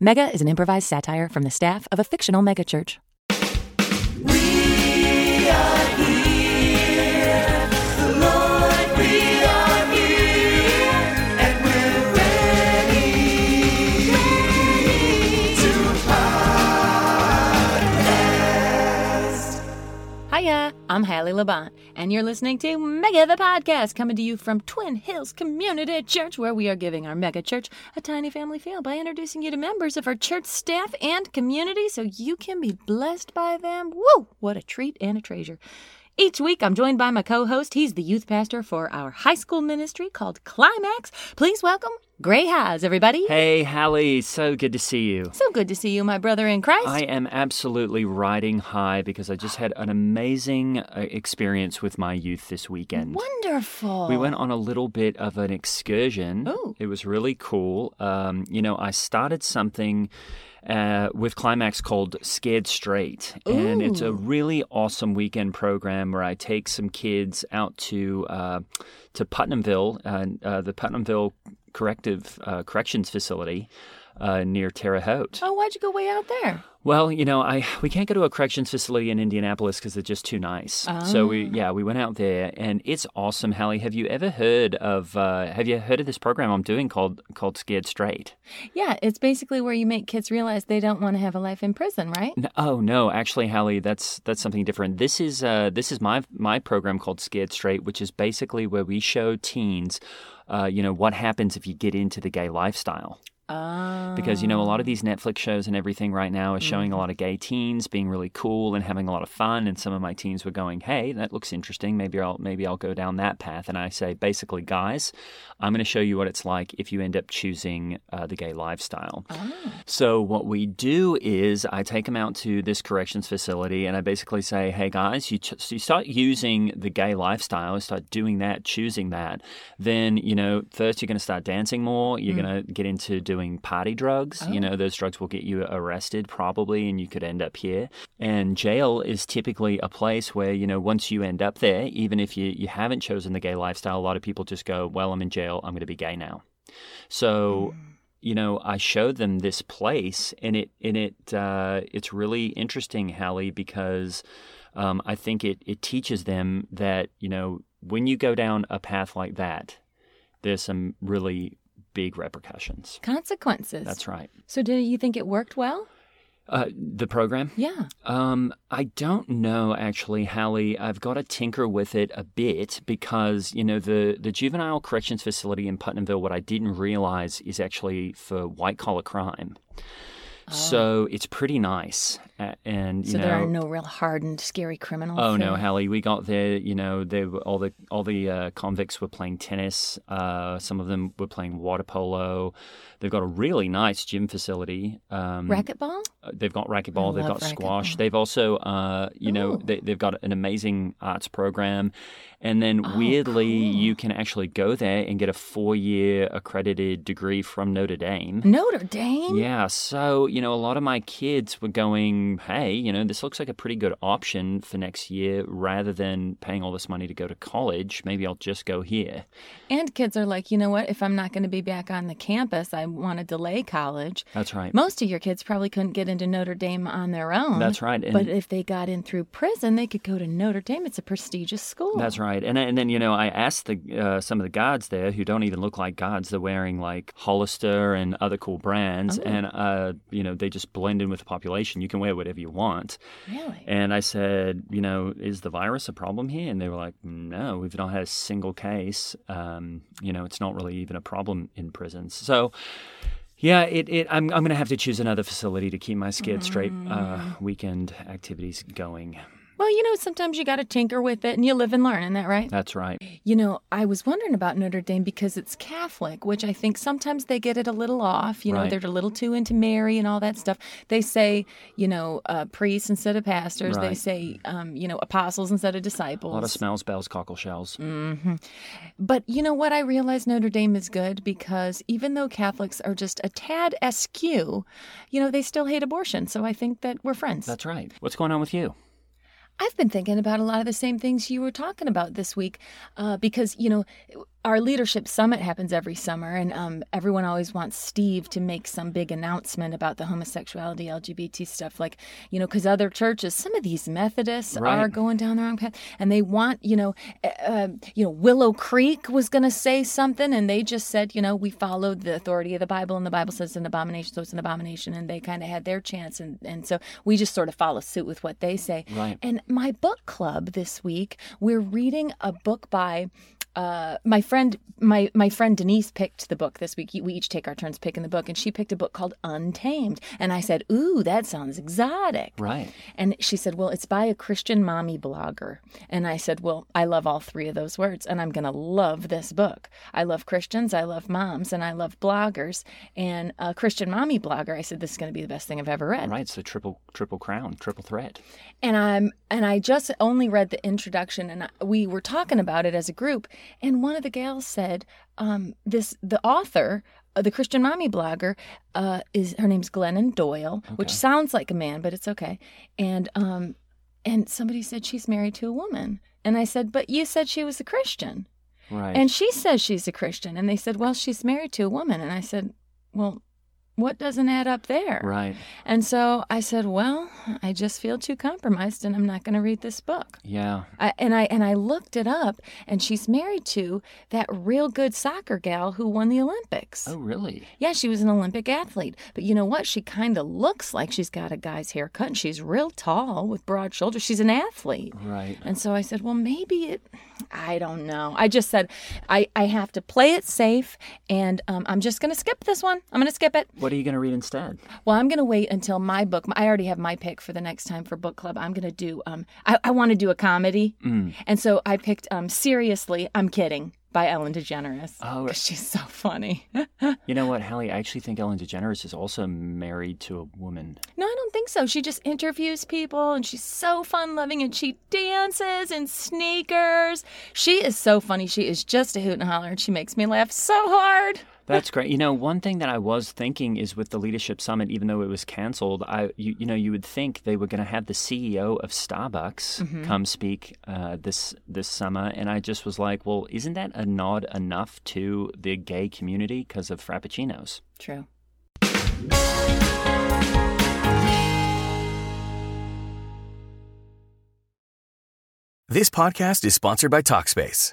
Mega is an improvised satire from the staff of a fictional megachurch. We are here, Hiya, I'm Hallie Laban, and you're listening to Mega the Podcast, coming to you from Twin Hills Community Church, where we are giving our mega church a tiny family feel by introducing you to members of our church staff and community so you can be blessed by them. Woo! What a treat and a treasure. Each week, I'm joined by my co host. He's the youth pastor for our high school ministry called Climax. Please welcome Gray Haas, everybody. Hey, Hallie, so good to see you. So good to see you, my brother in Christ. I am absolutely riding high because I just had an amazing uh, experience with my youth this weekend. Wonderful. We went on a little bit of an excursion. Ooh. It was really cool. Um, you know, I started something uh, with Climax called Scared Straight. And it's a really awesome weekend program where I take some kids out to uh, to Putnamville, uh, uh, the Putnamville Corrective uh, Corrections Facility uh, near Terre Haute. Oh, why'd you go way out there? Well, you know, I we can't go to a corrections facility in Indianapolis because they're just too nice. So we yeah we went out there and it's awesome. Hallie, have you ever heard of uh, have you heard of this program I'm doing called called Scared Straight? Yeah, it's basically where you make kids realize they don't want to have a life in prison, right? No, oh no, actually, Hallie, that's that's something different. This is uh, this is my my program called Scared Straight, which is basically where we show teens, uh, you know, what happens if you get into the gay lifestyle. Oh. because you know a lot of these Netflix shows and everything right now is showing a lot of gay teens being really cool and having a lot of fun and some of my teens were going hey that looks interesting. Maybe I'll maybe I'll go down that path. And I say basically guys I'm going to show you what it's like if you end up choosing uh, the gay lifestyle. So what we do is I take them out to this corrections facility and I basically say hey guys you, ch- you start using the gay lifestyle start doing that choosing that then you know first you're going to start dancing more you're going to get into doing party drugs you know those drugs will get you arrested probably and you could end up here. And jail is typically a place where you know once you end up there even if you, you haven't chosen the gay lifestyle a lot of people just go well i'm in jail. I'm going to be gay now. So you know, I showed them this place, and it and it uh, it's really interesting, Hallie, because um, I think it it teaches them that you know when you go down a path like that, there's some really big repercussions. Consequences. That's right. So, did you think it worked well? Uh, the program. Yeah. Um, I don't know actually, Hallie. I've got to tinker with it a bit because you know the the juvenile corrections facility in Putnamville. What I didn't realize is actually for white collar crime. So it's pretty nice, and you So know. there are no real hardened, scary criminals. Oh no? Hallie! We got there. You know, they were, all the all the uh, convicts were playing tennis. Uh, some of them were playing water polo. They've got a really nice gym facility. Um, Racquetball? uh, They've got racquetball. They've love got squash. They've also, uh, you know, Ooh. they, they've got an amazing arts program. And then Oh, weirdly, cool. you can actually go there and get a four-year accredited degree from Notre Dame. Notre Dame? Yeah, so you know, a lot of my kids were going, "Hey, you know, this looks like a pretty good option for next year, rather than paying all this money to go to college. Maybe I'll just go here." And kids are like, you know what? If I'm not going to be back on the campus, I want to delay college. That's right. Most of your kids probably couldn't get into Notre Dame on their own. That's right. And But if they got in through prison, they could go to Notre Dame. It's a prestigious school. That's right. And and then you know I asked the uh, some of the guards there who don't even look like guards. They're wearing like Hollister and other cool brands, Oh. and uh, you know they just blend in with the population. You can wear whatever you want. Really? And I said, you know, is the virus a problem here? And they were like, no, we've not had a single case. Um, you know, it's not really even a problem in prisons. So. Yeah, it, it, I'm, I'm going to have to choose another facility to keep my Skid straight uh, weekend activities going. Well, you know, sometimes you got to tinker with it and you live and learn, isn't that right? That's right. You know, I was wondering about Notre Dame because it's Catholic, which I think sometimes they get it a little off. You know, Right. they're a little too into Mary and all that stuff. They say, you know, uh, priests instead of pastors. They say, um, you know, apostles instead of disciples. A lot of smells, bells, cockle shells. But you know what? I realize Notre Dame is good because even though Catholics are just a tad askew, you know, they still hate abortion. So I think that we're friends. That's right. What's going on with you? I've been thinking about a lot of the same things you were talking about this week uh, because, you know, our leadership summit happens every summer, and um, everyone always wants Steve to make some big announcement about the homosexuality, LGBT stuff. Like, you know, because other churches, some of these Methodists Right. are going down the wrong path, and they want, you know, uh, you know, Willow Creek was going to say something, and they just said, you know, we followed the authority of the Bible, and the Bible says it's an abomination, so it's an abomination, and they kind of had their chance, and and so we just sort of follow suit with what they say. Right. And my book club this week, we're reading a book by uh, my friend, my my friend Denise picked the book this week. We each take our turns picking the book, and she picked a book called Untamed. And I said, "Ooh, that sounds exotic." Right. And she said, Well, it's by a Christian mommy blogger. And I said, Well, I love all three of those words, and I'm going to love this book. I love Christians, I love moms, and I love bloggers. And a Christian mommy blogger, I said, This is going to be the best thing I've ever read. Right. It's the triple triple crown, triple threat. And I'm and I just only read the introduction, and I, we were talking about it as a group. And one of the gals said, um, "This the author." uh, The Christian mommy blogger uh, is her name's Glennon Doyle, which sounds like a man, but it's okay. And um, and somebody said she's married to a woman, and I said, "But you said she was a Christian," Right. and she says she's a Christian, and they said, "Well, she's married to a woman," and I said, "Well, what doesn't add up there? Right. And so I said, well, I just feel too compromised and I'm not going to read this book. Yeah. I, and I and I looked it up and she's married to that real good soccer gal who won the Olympics. Oh, really? Yeah, she was an Olympic athlete. But you know what? She kind of looks like she's got a guy's haircut and she's real tall with broad shoulders. She's an athlete. Right. And so I said, well, maybe it, I don't know. I just said, I, I have to play it safe and um, I'm just going to skip this one. I'm going to skip it. What are you going to read instead? Well, I'm going to wait until my book, I already have my pick for the next time for book club. I'm going to do, um, I, I want to do a comedy. Mm. And so I picked um, Seriously, I'm Kidding by Ellen DeGeneres. Oh. she's so funny. You know what, Hallie? I actually think Ellen DeGeneres is also married to a woman. No, I don't think so. She just interviews people and she's so fun loving and she dances in sneakers. She is so funny. She is just a hoot and holler and she makes me laugh so hard. That's great. You know, one thing that I was thinking is with the leadership summit, even though it was canceled, I you, you know you would think they were going to have the CEO of Starbucks come speak uh, this this summer, and I just was like, well, isn't that a nod enough to the gay community because of frappuccinos? True. This podcast is sponsored by Talkspace.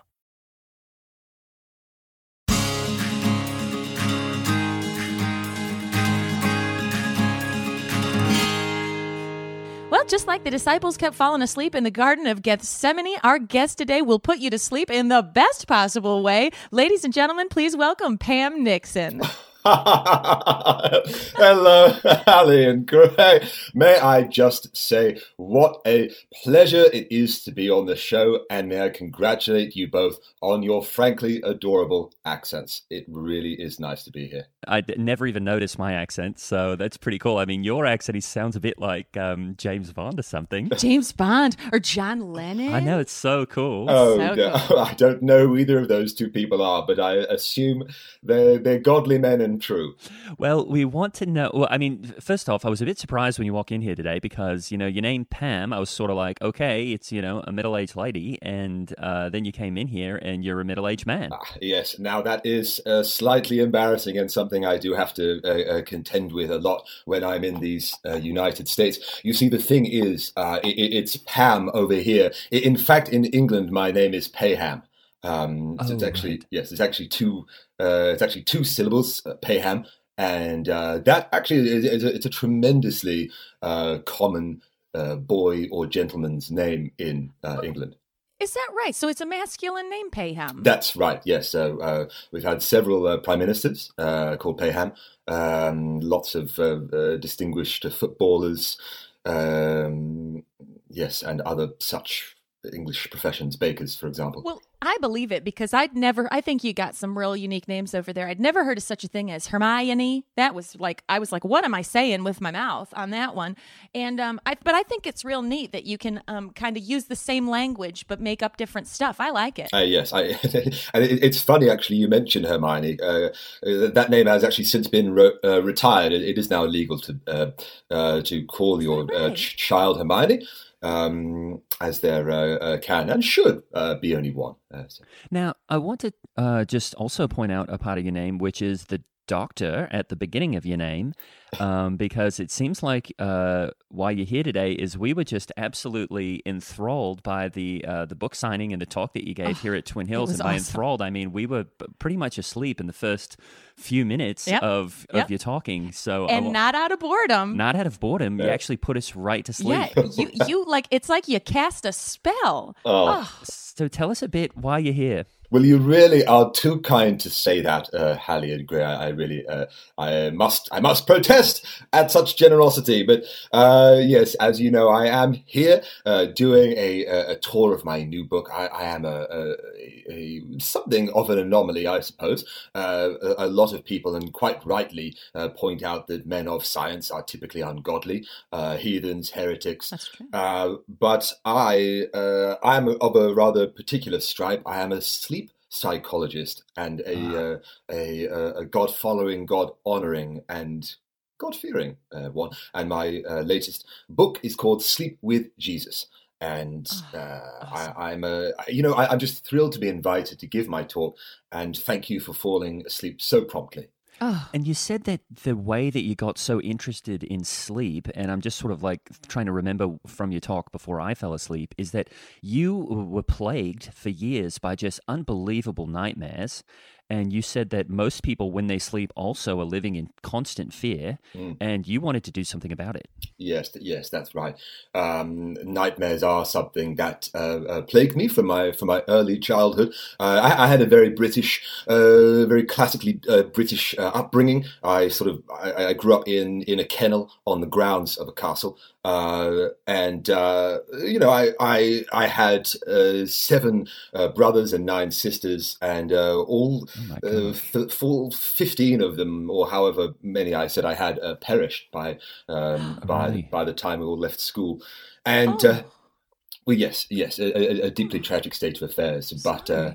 Well, just like the disciples kept falling asleep in the Garden of Gethsemane, our guest today will put you to sleep in the best possible way. Ladies and gentlemen, please welcome Pam Nixon. Hello, Ali and Greg. May I just say what a pleasure it is to be on the show, and may I congratulate you both on your frankly adorable accents. It really is nice to be here. I d- never even noticed my accent, so that's pretty cool. I mean, your accent he sounds a bit like um, James Bond or something. James Bond or John Lennon? I know it's so cool. Oh, So no, cool. I don't know who either of those two people are, but I assume they're, they're godly men and true. Well, we want to know. Well, I mean, first off, I was a bit surprised when you walk in here today because you know your name Pam. I was sort of like, okay, it's you know a middle-aged lady, and uh, then you came in here and you're a middle-aged man. Ah, yes, now that is uh, slightly embarrassing and something I do have to uh, uh, contend with a lot when I'm in these uh, United States. You see, the thing is, uh, i i- it's Pam over here. In fact, in England, my name is Paham. Um, so it's Oh, actually right. yes, it's actually two. Uh, it's actually two syllables, uh, Paham, and uh, that actually is, is a, it's a tremendously uh, common uh, boy or gentleman's name in uh, England. Is that right? So it's a masculine name, Paham. That's right. Yes. So uh, we've had several uh, prime ministers uh, called Paham. Um, lots of uh, uh, distinguished footballers. Um, yes, and other such English professions, bakers, for example. well, I believe it because I'd never, I think you got some real unique names over there. I'd never heard of such a thing as Hermione. That was like, I was like, what am I saying with my mouth on that one? And, um, I, but I think it's real neat that you can, um, kind of use the same language but make up different stuff. I like it. Uh, yes, I, and it, it's funny actually. You mentioned Hermione. Uh, uh, that name has actually since been re- uh, retired. It, it is now illegal to uh, uh, to call your uh, right? ch- child Hermione, um, as there uh, uh, can and should uh, be only one. Uh, so. Now, I want to uh, just also point out a part of your name, which is the doctor at the beginning of your name um, because it seems like uh, why you're here today is we were just absolutely enthralled by the uh, the book signing and the talk that you gave here at Twin Hills. And by awesome. enthralled, I mean we were pretty much asleep in the first few minutes Yep. of, Yep. of your talking. So and wa- not out of boredom. not out of boredom, you actually put us right to sleep. yeah, you you like it's like you cast a spell. Oh. So tell us a bit why you're here. Well, you really are too kind to say that, uh, Hallie and Gray. I, really, uh, I must, I must protest at such generosity. But uh, yes, as you know, I am here uh, doing a, a, a tour of my new book. I, I am a, a, a something of an anomaly, I suppose. Uh, a, a lot of people, and quite rightly, uh, point out that men of science are typically ungodly, uh, heathens, heretics. Uh, but I, uh, I am of a rather particular stripe. I am a sleep psychologist and a uh, a, a God following, God honoring, and God fearing uh, one. And my uh, latest book is called Sleep with Jesus. And uh, I, I'm a, you know, I, I'm just thrilled to be invited to give my talk. And thank you for falling asleep so promptly. Oh, And you said that the way that you got so interested in sleep, and I'm just sort of like trying to remember from your talk before I fell asleep, is that you were plagued for years by just unbelievable nightmares. And you said that most people, when they sleep, also are living in constant fear, Mm. and you wanted to do something about it. Yes, yes, that's right. Um, nightmares are something that uh, uh, plagued me from my from my early childhood. Uh, I, I had a very British, uh, very classically uh, British uh, upbringing. I sort of I, I grew up in in a kennel on the grounds of a castle, uh, and uh, you know I I I had uh, seven uh, brothers and nine sisters, and uh, all uh, f- full fifteen of them, or however many I said I had, uh, perished by um, by Really? by the time we all left school, and Oh. uh, well, yes, yes, a, a, a deeply tragic state of affairs. But uh,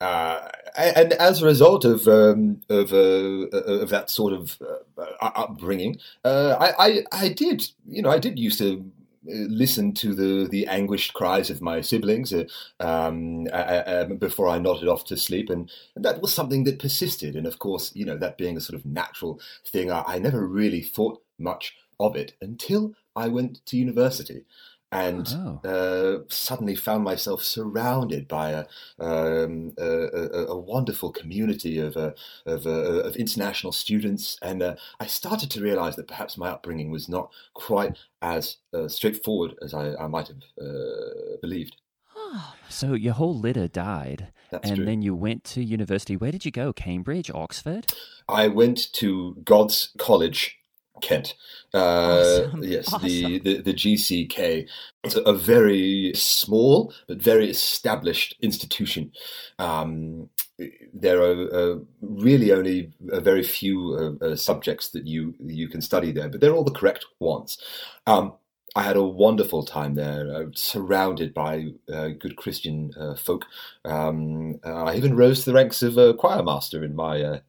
uh, and as a result of um, of uh, of that sort of uh, upbringing, uh, I, I I did you know I did used to uh, listen to the the anguished cries of my siblings uh, um, uh, um, before I nodded off to sleep, and, and that was something that persisted. And of course, you know that being a sort of natural thing, I, I never really thought much of it until I went to university. And Oh. uh, suddenly found myself surrounded by a, um, a, a, a wonderful community of, uh, of, uh, of international students, and uh, I started to realize that perhaps my upbringing was not quite as uh, straightforward as I, I might have uh, believed. So your whole litter died, That's and true. then you went to university. Where did you go? Cambridge, Oxford? I went to God's College, Kent. Uh, Awesome. Yes, the, Awesome. the, the GCK. It's a, very small but very established institution. Um, there are uh, really only a very few uh, uh, subjects that you you can study there, but they're all the correct ones. Um, I had a wonderful time there, uh, surrounded by uh, good Christian uh, folk. Um, I even rose to the ranks of a choir master in my.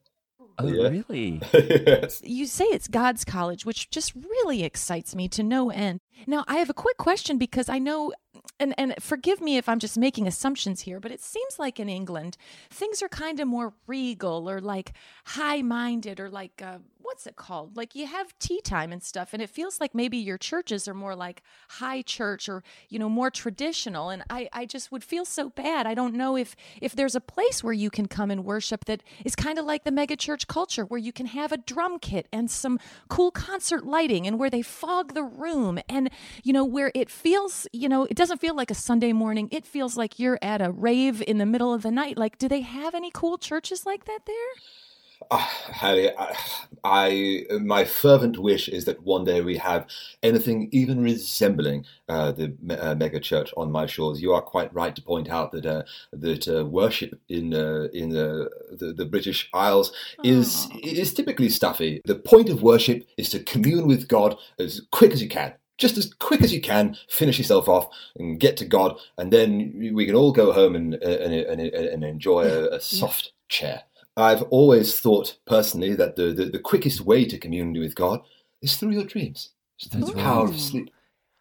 Oh, Yeah. really? yes. you say it's God's college, which just really excites me to no end. Now, I have a quick question because I know, and, and forgive me if I'm just making assumptions here, but it seems like in England, things are kind of more regal or like high minded or like, uh, what's it called? Like you have tea time and stuff, and it feels like maybe your churches are more like high church or, you know, more traditional. And I, I just would feel so bad. I don't know if, if there's a place where you can come and worship that is kind of like the mega church culture where you can have a drum kit and some cool concert lighting and where they fog the room and you know where it feels you know it doesn't feel like a sunday morning it feels like you're at a rave in the middle of the night like do they have any cool churches like that there Ah, Harry, I, I, my fervent wish is that one day we have anything even resembling uh, the me- uh, mega church on my shores. You are quite right to point out that uh, that uh, worship in uh, in uh, the the British Isles is Aw. is typically stuffy. The point of worship is to commune with God as quick as you can. Just as quick as you can, finish yourself off and get to God, and then we can all go home and uh, and, and, and enjoy a, a soft chair. I've always thought personally that the, the, the quickest way to commune with God is through your dreams. It's through the power of sleep.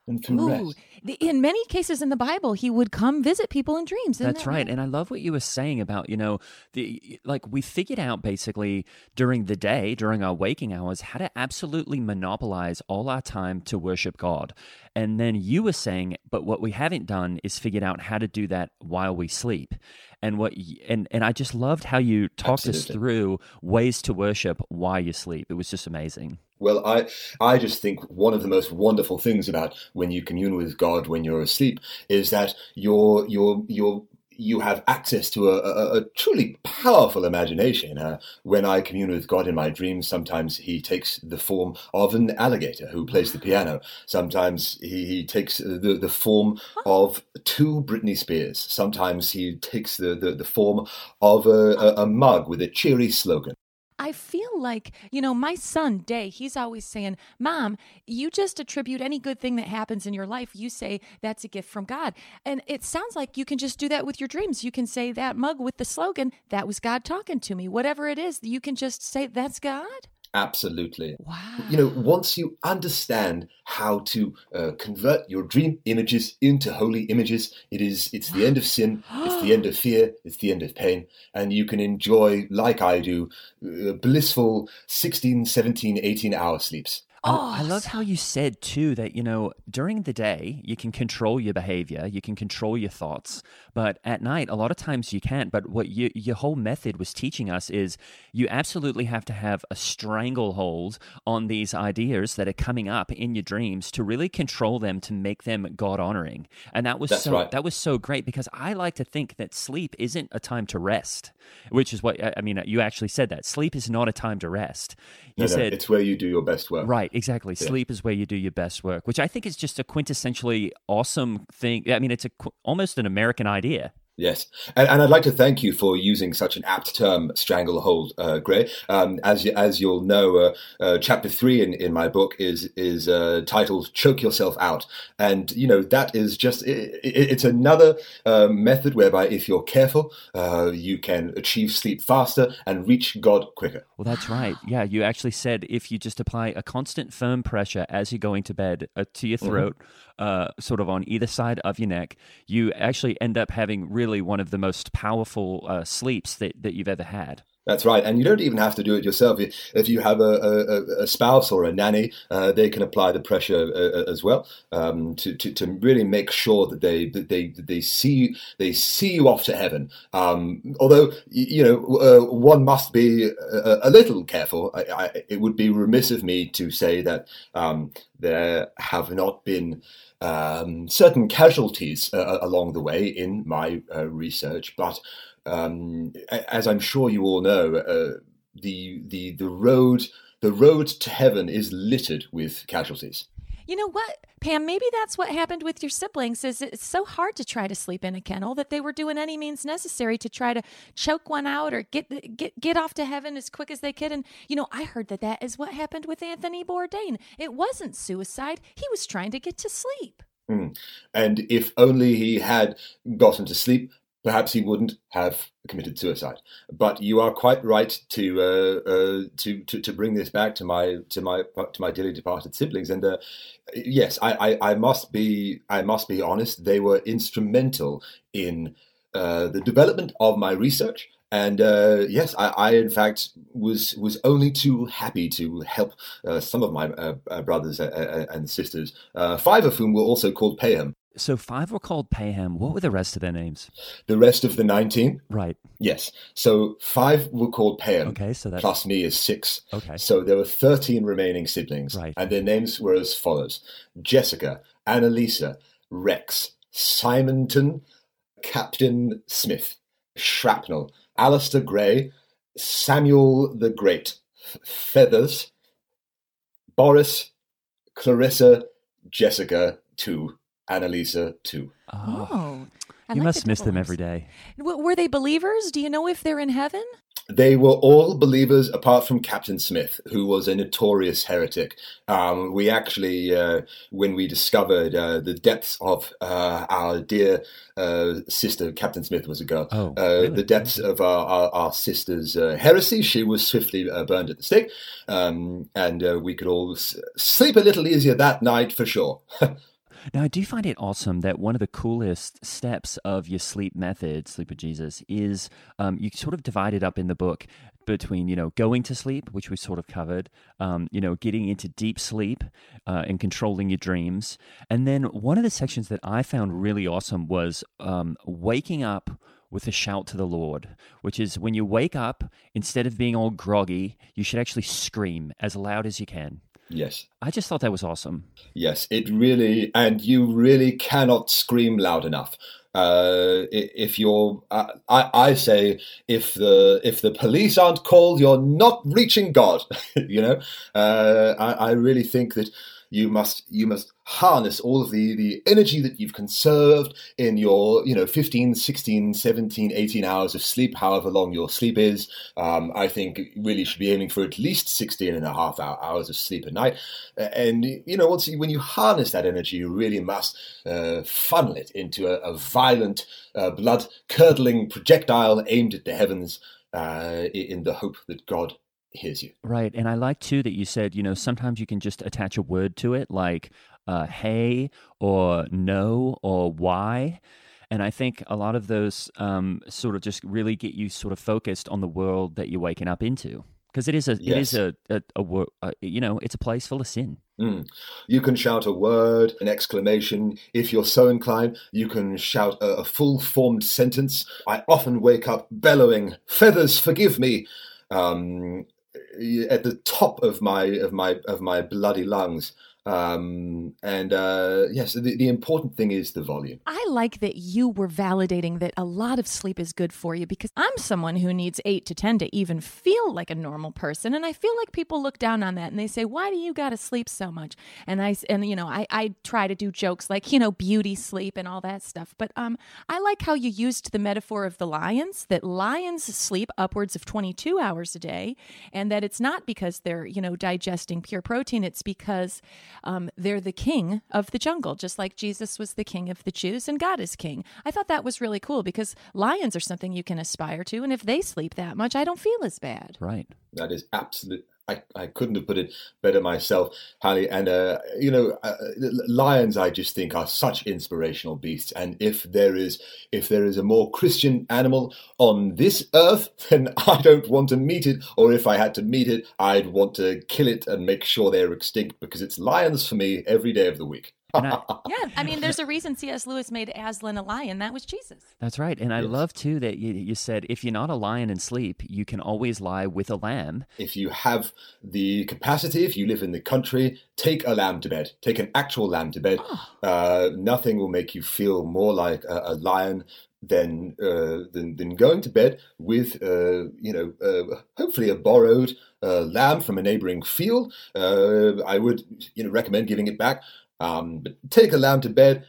and can Ooh, rest. in many cases in the Bible, he would come visit people in dreams. That's that right. And I love what you were saying about, you know, the like we figured out basically during the day, during our waking hours, how to absolutely monopolize all our time to worship God. And then you were saying, but what we haven't done is figured out how to do that while we sleep. And what and and I just loved how you talked us through ways to worship while you sleep. It was just amazing. Well, I, I just think one of the most wonderful things about when you commune with God when you're asleep is that you're, you're, you're, you have access to a, a, a truly powerful imagination. Uh, when I commune with God in my dreams, sometimes He takes the form of an alligator who plays the piano. Sometimes He, he takes the, the form of two Britney Spears. Sometimes He takes the, the, the form of a, a, mug with a cheery slogan. I feel like, you know, my son, Day, he's always saying, Mom, you just attribute any good thing that happens in your life, you say that's a gift from God. And it sounds like you can just do that with your dreams. You can say that mug with the slogan, that was God talking to me. Whatever it is, you can just say, that's God. Absolutely. Wow. You know, once you understand how to uh, convert your dream images into holy images, it is it's the end of sin, it's the end of fear, it's the end of pain, and you can enjoy, like I do, uh, blissful 16, 17, 18 hour sleeps. I- I oh, love how you said too that you know during the day you can control your behavior, you can control your thoughts, but at night a lot of times you can't. But what you, your whole method was teaching us is you absolutely have to have a stranglehold on these ideas that are coming up in your dreams to really control them to make them God honoring. And that was That's so right. that was so great because I like to think that sleep isn't a time to rest, which is what I I mean. You actually said that sleep is not a time to rest. You No, no, said it's where you do your best work. Right, exactly. Sleep is where you do your best work, which I think is just a quintessentially awesome thing. I mean, it's a qu- almost an American idea. Yes, and, and I'd like to thank you for using such an apt term, stranglehold, uh, Gray. Um, as as you'll know, uh, uh, chapter three in, in my book is is uh, titled "Choke Yourself Out," and you know that is just it, it, it's another uh, method whereby, if you're careful, uh, you can achieve sleep faster and reach God quicker. Well, that's right. Yeah, you actually said if you just apply a constant firm pressure as you're going to bed uh, to your throat, uh, sort of on either side of your neck, you actually end up having really one of the most powerful uh, sleeps that, that you've ever had. That's right, and you don't even have to do it yourself. If you have a, a, a spouse or a nanny, uh, they can apply the pressure uh, as well um, to, to to really make sure that they that they that they see they see you off to heaven. Um, although you know uh, one must be a, a little careful. I, I, it would be remiss of me to say that um, there have not been um, certain casualties uh, along the way in my uh, research, but um, as I'm sure you all know, uh, the the the road the road to heaven is littered with casualties. You know what, Pam? Maybe that's what happened with your siblings. Is it's so hard to try to sleep in a kennel that they were doing any means necessary to try to choke one out or get get get off to heaven as quick as they could. And you know, I heard that that is what happened with Anthony Bourdain. It wasn't suicide; he was trying to get to sleep. Mm. And if only he had gotten to sleep, perhaps he wouldn't have committed suicide. But you are quite right to uh, uh, to, to to bring this back to my to my to my dearly departed siblings. And uh, yes, I, I, I must be I must be honest. They were instrumental in uh, the development of my research. And uh, yes, I, I in fact was was only too happy to help uh, some of my brothers and sisters, five of whom were also called Paham. So five were called Paham. What were the rest of their names? The rest of the nineteen, Right. yes. So five were called Paham. Okay. So that's Plus me is six. okay. So there were 13 remaining siblings. Right. And their names were as follows Jessica, Annalisa, Rex, Simonton, Captain Smith, Shrapnel, Alistair Gray, Samuel the Great, Feathers, Boris, Clarissa, Jessica, two, Annalisa, too. Oh, Oh, you like must miss them double every names. day. W- Were they believers? Do you know if they're in heaven? They were all believers apart from Captain Smith, who was a notorious heretic. Um, we actually, uh, when we discovered uh, the depths of uh, our dear uh, sister, Captain Smith was a girl, Oh, uh, really? the depths of our, our, our sister's uh, heresy, she was swiftly uh, burned at the stake. Um, and uh, we could all s- sleep a little easier that night for sure. Now, I do find it awesome that one of the coolest steps of your sleep method, Sleep with Jesus, is um, you sort of divide it up in the book between, you know, going to sleep, which we sort of covered, um, you know, getting into deep sleep uh, and controlling your dreams. And then one of the sections that I found really awesome was um, waking up with a shout to the Lord, which is when you wake up, instead of being all groggy, you should actually scream as loud as you can. Yes. I just thought that was awesome. Yes, it really, and you really cannot scream loud enough. Uh, if you're, uh, I, I say, if the if the police aren't called, you're not reaching God. you know, uh, I, I really think that you must you must harness all of the the energy that you've conserved in your you know 15 16 17 18 hours of sleep however long your sleep is. Um, i think really should be aiming for at least 16 and a half hour, hours of sleep a night. And you know once you, when you harness that energy you really must uh, funnel it into a, a violent uh, blood curdling projectile aimed at the heavens uh, in the hope that god hears you Right. And I like too that you said, you know, sometimes you can just attach a word to it like uh, hey or no or why. And I think a lot of those um, sort of just really get you sort of focused on the world that you're waking up into. Because it is a, it is Yes. a, a, a, uh, you know, it's a place full of sin. Mm. You can shout a word, an exclamation. If you're so inclined, you can shout a, a full formed sentence. I often wake up bellowing, "Feathers, forgive me!" Um, at the top of my of my of my bloody lungs. Um, and uh, yes, the, the important thing is the volume. I like that you were validating that a lot of sleep is good for you because I'm someone who needs eight to 10 to even feel like a normal person. And I feel like people look down on that and they say, why do you got to sleep so much? And I, and you know, I, I try to do jokes like, you know, beauty sleep and all that stuff. But um, I like how you used the metaphor of the lions, that lions sleep upwards of 22 hours a day and that it's not because they're, you know, digesting pure protein. It's because um, they're the king of the jungle, just like Jesus was the king of the Jews and God is king. I thought that was really cool because lions are something you can aspire to. And if they sleep that much, I don't feel as bad. Right. That is absolute. I, I couldn't have put it better myself, Hallie. And uh, you know, uh, lions, I just think are such inspirational beasts. And if there is, if there is a more Christian animal on this earth, then I don't want to meet it. Or if I had to meet it, I'd want to kill it and make sure they're extinct because it's lions for me every day of the week. And I, Yeah, I mean, there's a reason C.S. Lewis made Aslan a lion. That was Jesus. That's right. And I Yes. love too that you, you said if you're not a lion in sleep, you can always lie with a lamb. if you have the capacity, if you live in the country, take a lamb to bed. Take an actual lamb to bed. Uh, nothing will make you feel more like a, a lion than, uh, than than going to bed with, uh, you know, uh, hopefully a borrowed uh, lamb from a neighboring field. Uh, I would, you know, recommend giving it back. Um, but take a lamb to bed,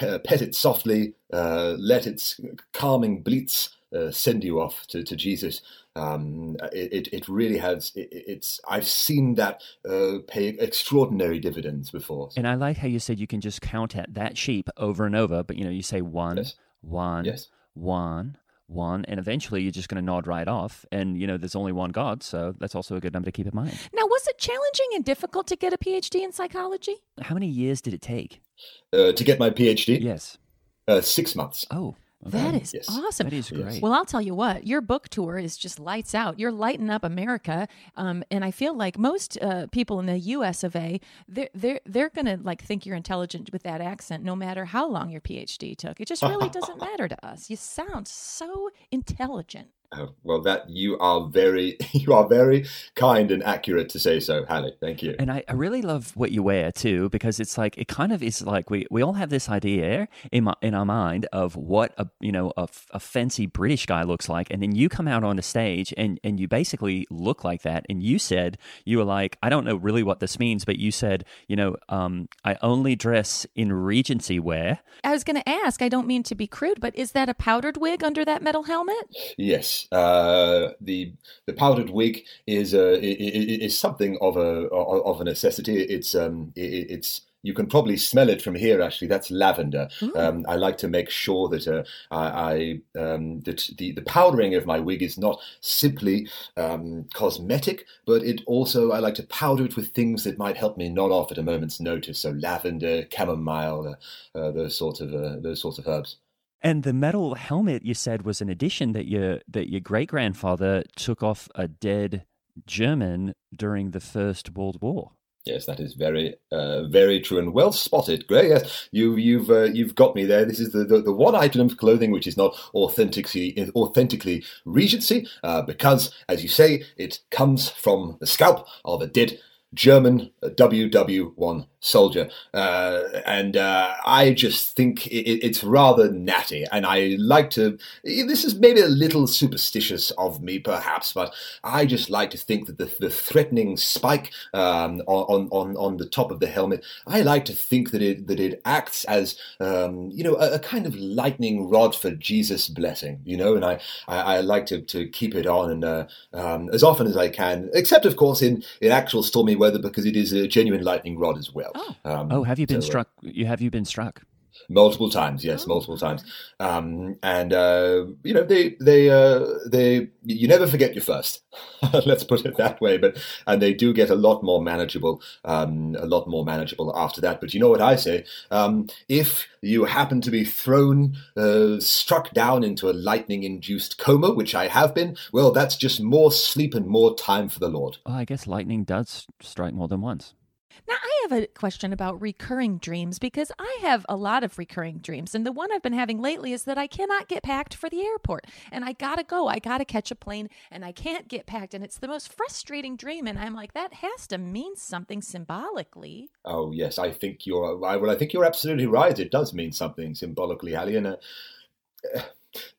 uh, pet it softly, uh, let its calming bleats uh, send you off to, to Jesus. Um, it, it- it really has. It, it's I've seen that uh, pay extraordinary dividends before. And I like how you said you can just count at that sheep over and over, but you know, you say one, Yes. one, Yes. one, one, and eventually you're just going to nod right off. And you know, there's only one God, so that's also a good number to keep in mind. Now, was it challenging and difficult to get a PhD in psychology? How many years did it take? Uh, to get my PhD, Yes. uh, six months. Oh, okay. That is Yes. awesome. that is great. Well, I'll tell you what, your book tour is just lights out. You're lighting up America, um, and I feel like most uh, people in the U.S. of A. They're they're they're gonna like think you're intelligent with that accent, no matter how long your PhD took. It just really doesn't matter to us. You sound so intelligent. Oh, well, that you are very you are very kind and accurate to say so, Hallie. Thank you. And I, I really love what you wear too, because it's like it kind of is like we, we all have this idea in my, in our mind of what a you know a, f- a fancy British guy looks like, and then you come out on the stage and and you basically look like that. And you said you were like, I don't know really what this means, but you said you know um, I only dress in Regency wear. I was gonna ask. I don't mean to be crude, but is that a powdered wig under that metal helmet? Yes, uh, the the powdered wig is uh, is something of a of a necessity. It's um it's you can probably smell it from here. Actually, that's lavender. Um, I like to make sure that uh, I, I um, that the, the powdering of my wig is not simply um, cosmetic, but it also I like to powder it with things that might help me nod off at a moment's notice. So lavender, chamomile, uh, uh, those sorts of uh, those sorts of herbs. And the metal helmet you said was an addition that your that your great grandfather took off a dead German during the First World War. Yes, that is very, uh, very true and well spotted, Great, Yes, you, you've, uh, you've got me there. This is the, the, the one item of clothing which is not authentically, authentically Regency, uh, because, as you say, it comes from the scalp of a dead German WW1 soldier, uh, and uh, I just think it, it's rather natty, and I like to. This is maybe a little superstitious of me, perhaps, but I just like to think that the, the threatening spike um, on on on the top of the helmet, I like to think that it that it acts as um, you know a, a kind of lightning rod for Jesus' blessing, you know, and I I, I like to, to keep it on and uh, um, as often as I can, except of course in in actual stormy weather because it is a genuine lightning rod as well. Oh. Um, Oh, have you been so, uh, struck? You have you been struck? multiple times yes multiple times um and uh you know they they uh they you never forget your first let's put it that way but and they do get a lot more manageable um a lot more manageable after that but you know what i say um if you happen to be thrown uh struck down into a lightning induced coma which i have been well that's just more sleep and more time for the lord Well, I guess lightning does strike more than once. Now, I have a question about recurring dreams because I have a lot of recurring dreams. And the one I've been having lately is that I cannot get packed for the airport. And I gotta go. I gotta catch a plane and I can't get packed. And it's the most frustrating dream. And I'm like, that has to mean something symbolically. Oh yes, I think you're. I, well, I think you're absolutely right. It does mean something symbolically, Hallie. And uh,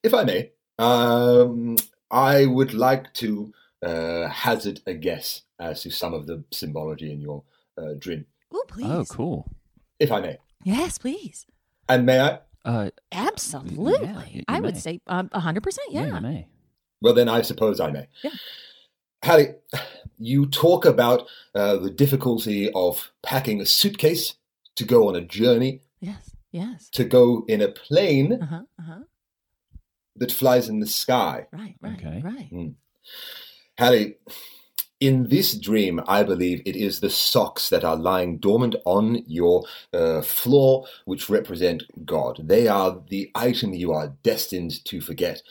if I may, um, I would like to uh, hazard a guess as to some of the symbology in your uh, dream, Oh, please. Oh, cool. if I may. Yes, please. And may I? Uh, Absolutely. Yeah, you- I you would say um, 100%. yeah, Yeah. you may. Well, then I suppose I may. Yeah. Hallie, you talk about uh, the difficulty of packing a suitcase to go on a journey, Yes. Yes. to go in a plane Uh huh. Uh huh. that flies in the sky. Right. Right. Okay. Right. Harry, in this dream, I believe it is the socks that are lying dormant on your uh, floor, which represent God. They are the item you are destined to forget.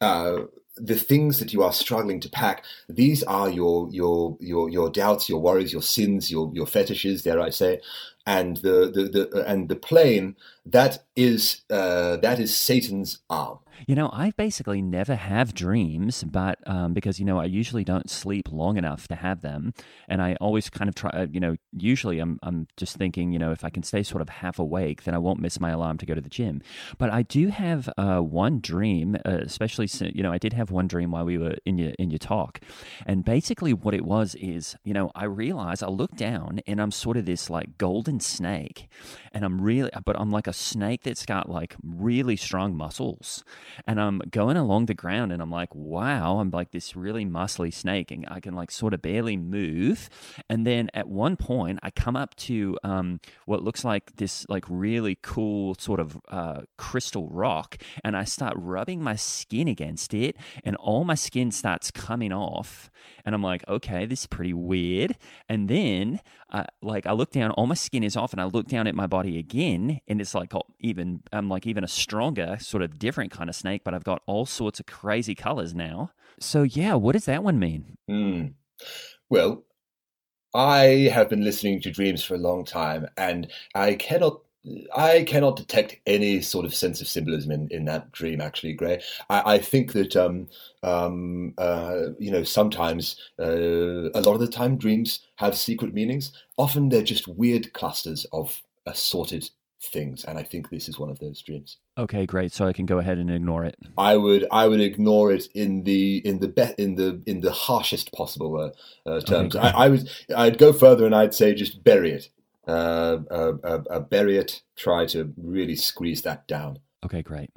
Uh, the things that you are struggling to pack, these are your your your your doubts, your worries, your sins, your your fetishes, dare I say, and the the, the and the plane that is uh, that is Satan's arm. You know, I basically never have dreams, but um, because you know I usually don't sleep long enough to have them, and I always kind of try. uh, You know, usually I'm I'm just thinking, you know, if I can stay sort of half awake, then I won't miss my alarm to go to the gym. But I do have uh, one dream, uh, especially you know, I did have one dream while we were in your in your talk, and basically what it was is, you know, I realized I look down and I'm sort of this like golden snake, and I'm really, but I'm like a snake that's got like really strong muscles and I'm going along the ground and I'm like, wow, I'm like this really muscly snake and I can like sort of barely move. And then at one point, I come up to um, what looks like this like really cool sort of uh, crystal rock and I start rubbing my skin against it and all my skin starts coming off. And I'm like, okay, this is pretty weird. And then, uh, like, I look down, all my skin is off, and I look down at my body again, and it's like even, I'm like even a stronger, sort of different kind of snake, but I've got all sorts of crazy colors now. So yeah, what does that one mean? Hmm. Well, I have been listening to dreams for a long time, and I cannot. I cannot detect any sort of sense of symbolism in, in that dream. Actually, Gray, I, I think that um, um, uh, you know sometimes uh, a lot of the time dreams have secret meanings. Often they're just weird clusters of assorted things, and I think this is one of those dreams. Okay, great. So I can go ahead and ignore it. I would I would ignore it in the in the be- in the in the harshest possible uh, uh, terms. great. I, I would I'd go further and I'd say just bury it, uh, uh, uh, bury it. Try to really squeeze that down. Okay, great.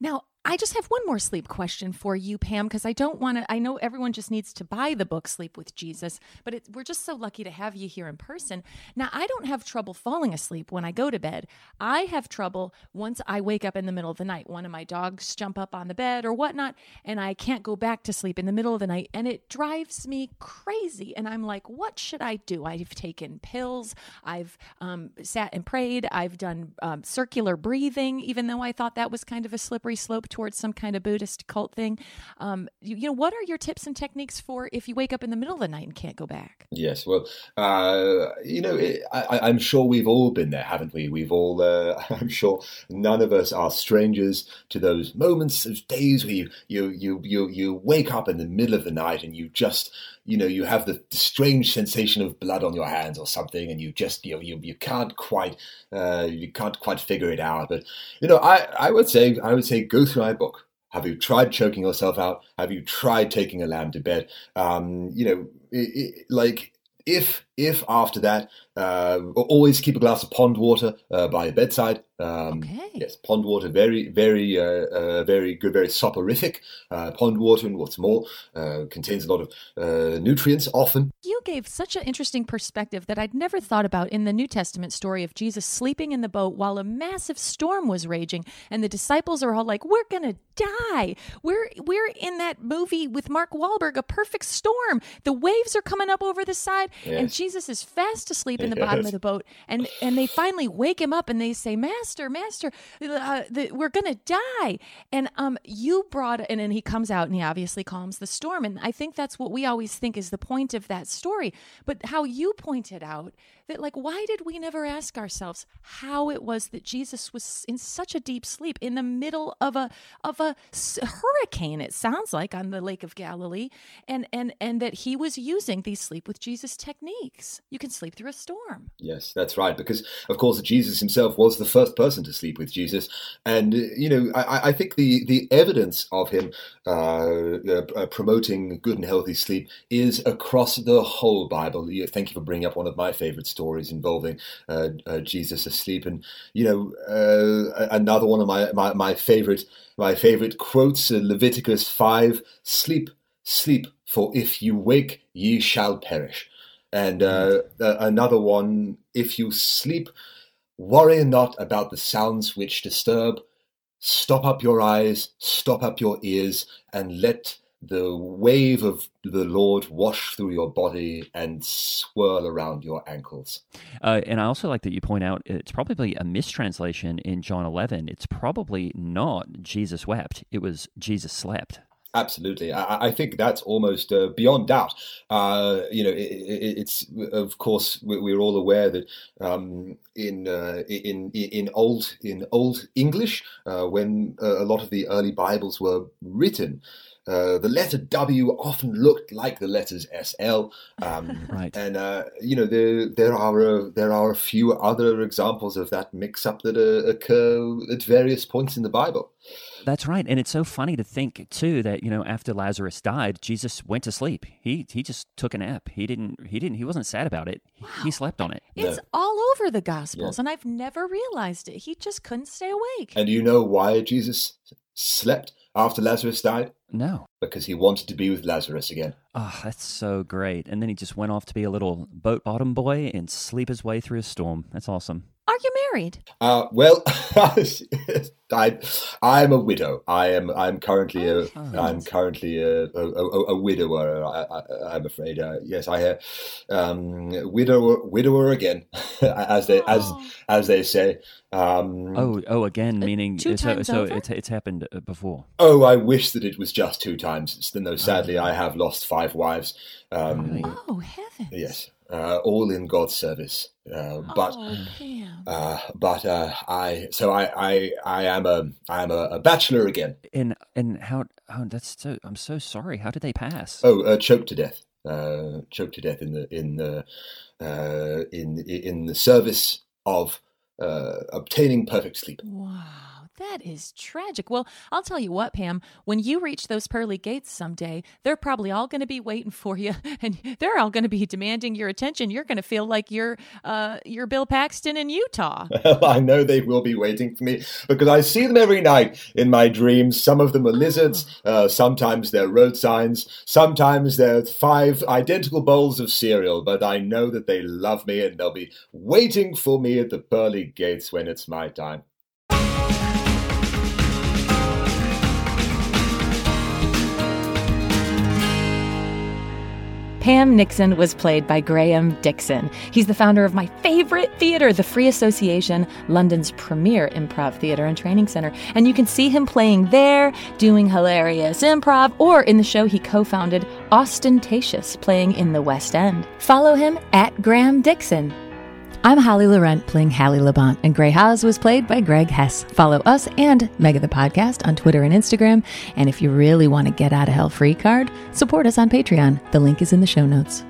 Now, I just have one more sleep question for you, Paham, because I don't want to. I know everyone just needs to buy the book Sleep with Jesus, but it, we're just so lucky to have you here in person. Now, I don't have trouble falling asleep when I go to bed. I have trouble once I wake up in the middle of the night. One of my dogs jump up on the bed or whatnot, and I can't go back to sleep in the middle of the night, and it drives me crazy. And I'm like, what should I do? I've taken pills, I've um, sat and prayed, I've done um, circular breathing, even though I thought that was kind of a slippery slope towards some kind of Buddhist cult thing. Um, you, you know, what are your tips and techniques for if you wake up in the middle of the night and can't go back? Yes, well, uh, you know, it, I, I'm sure we've all been there, haven't we? We've all, uh, I'm sure none of us are strangers to those moments, those days where you, you, you, you, you wake up in the middle of the night and you just, you know, you have the, strange sensation of blood on your hands or something, and you just, you know, you, you can't quite, uh, you can't quite figure it out. But, you know, I, I would say, I would say, go through book. Have you tried choking yourself out? Have you tried taking a lamb to bed? Um, you know, it, it, like if if after that, uh, always keep a glass of pond water uh, by your bedside. Um, Okay. Yes, pond water, very, very, uh, uh, very good, very soporific. Uh, pond water, and what's more, uh, contains a lot of uh, nutrients. Often, You gave such an interesting perspective that I'd never thought about in the New Testament story of Jesus sleeping in the boat while a massive storm was raging, and the disciples are all like, "We're gonna die. We're we're in that movie with Mark Wahlberg, A Perfect Storm. The waves are coming up over the side, and Yes. Jesus is fast asleep in the bottom of the boat, and and they finally wake him up and they say, "Master, Master, uh, the, we're gonna die." And um, you brought and then he comes out and he obviously calms the storm, and I think that's what we always think is the point of that story. But how you pointed out that, like, why did we never ask ourselves how it was that Jesus was in such a deep sleep in the middle of a of a hurricane? It sounds like on the Lake of Galilee, and and and that he was using these sleep with Jesus techniques. You can sleep through a storm. Yes, that's right. Because of course, Jesus himself was the first person to sleep with Jesus, and uh, you know, I, I think the the evidence of him uh, uh, promoting good and healthy sleep is across the whole Bible. Thank you for bringing up one of my favorite stories involving uh, uh, Jesus asleep, and you know, uh, another one of my my, my favorite my favorite quotes: Leviticus five, "Sleep, sleep, for if you wake, ye shall perish." And uh, uh, another one, if you sleep, worry not about the sounds which disturb. Stop up your eyes, stop up your ears, and let the wave of the Lord wash through your body and swirl around your ankles. Uh, and I also like that you point out it's probably a mistranslation in John 11. It's probably not Jesus wept, it was Jesus slept. Absolutely, I, I think that's almost uh, beyond doubt. Uh, you know, it, it, it's of course we- we're all aware that um, in uh, in in old in old English, uh, when uh, a lot of the early Bibles were written, uh, the letter W often looked like the letters SL. Um, Right. and uh, you know there there are a, there are a few other examples of that mix-up that uh, occur at various points in the Bible. That's right. And it's so funny to think too that, you know, after Lazarus died, Jesus went to sleep. He he just took a nap. He didn't he didn't he wasn't sad about it. He slept on it. It's all over the Gospels, and I've never realized it. He just couldn't stay awake. And do you know why Jesus slept after Lazarus died? No. Because he wanted to be with Lazarus again. Oh, that's so great. And then he just went off to be a little boat bottom boy and sleep his way through a storm. That's awesome. Are you married? Uh, well, I, I'm a widow. I am. I'm currently a. am currently a, a, a, a widower. I, I, I'm afraid. Uh, yes, I have. Um, widower, widower again, as they as Oh. as they say. Um, Oh, oh, again, meaning two so, times so over? it's it's happened uh, before. Oh, I wish that it was just two times. No, sadly, I have lost five wives. Um, Oh, heavens. Yes, uh, all in God's service. Uh, but oh, uh, but uh, I so I, I I am a I am a, a bachelor again. And and how oh that's so I'm so sorry. How did they pass? Oh, uh, choked to death. Uh, choked to death in the in the uh, in in the service of uh, obtaining perfect sleep. Wow. That is tragic. Well, I'll tell you what, Paham, when you reach those pearly gates someday, they're probably all going to be waiting for you and they're all going to be demanding your attention. You're going to feel like you're uh you're Bill Paxton in Utah. I know they will be waiting for me because I see them every night in my dreams. Some of them are lizards, uh, sometimes they're road signs, sometimes they're five identical bowls of cereal, but I know that they love me and they'll be waiting for me at the pearly gates when it's my time. Paham Nixon was played by Graham Dickson. He's the founder of my favorite theater, the Free Association, London's premier improv theater and training center. And you can see him playing there, doing hilarious improv, or in the show he co founded, Austentatious, playing in the West End. Follow him at Graham Dickson. I'm Holly Laurent playing Hallie Labont, and Grey Haas was played by Greg Hess. Follow us and Mega the Podcast on Twitter and Instagram. And if you really want to get out of hell free card, support us on Patreon. The link is in the show notes.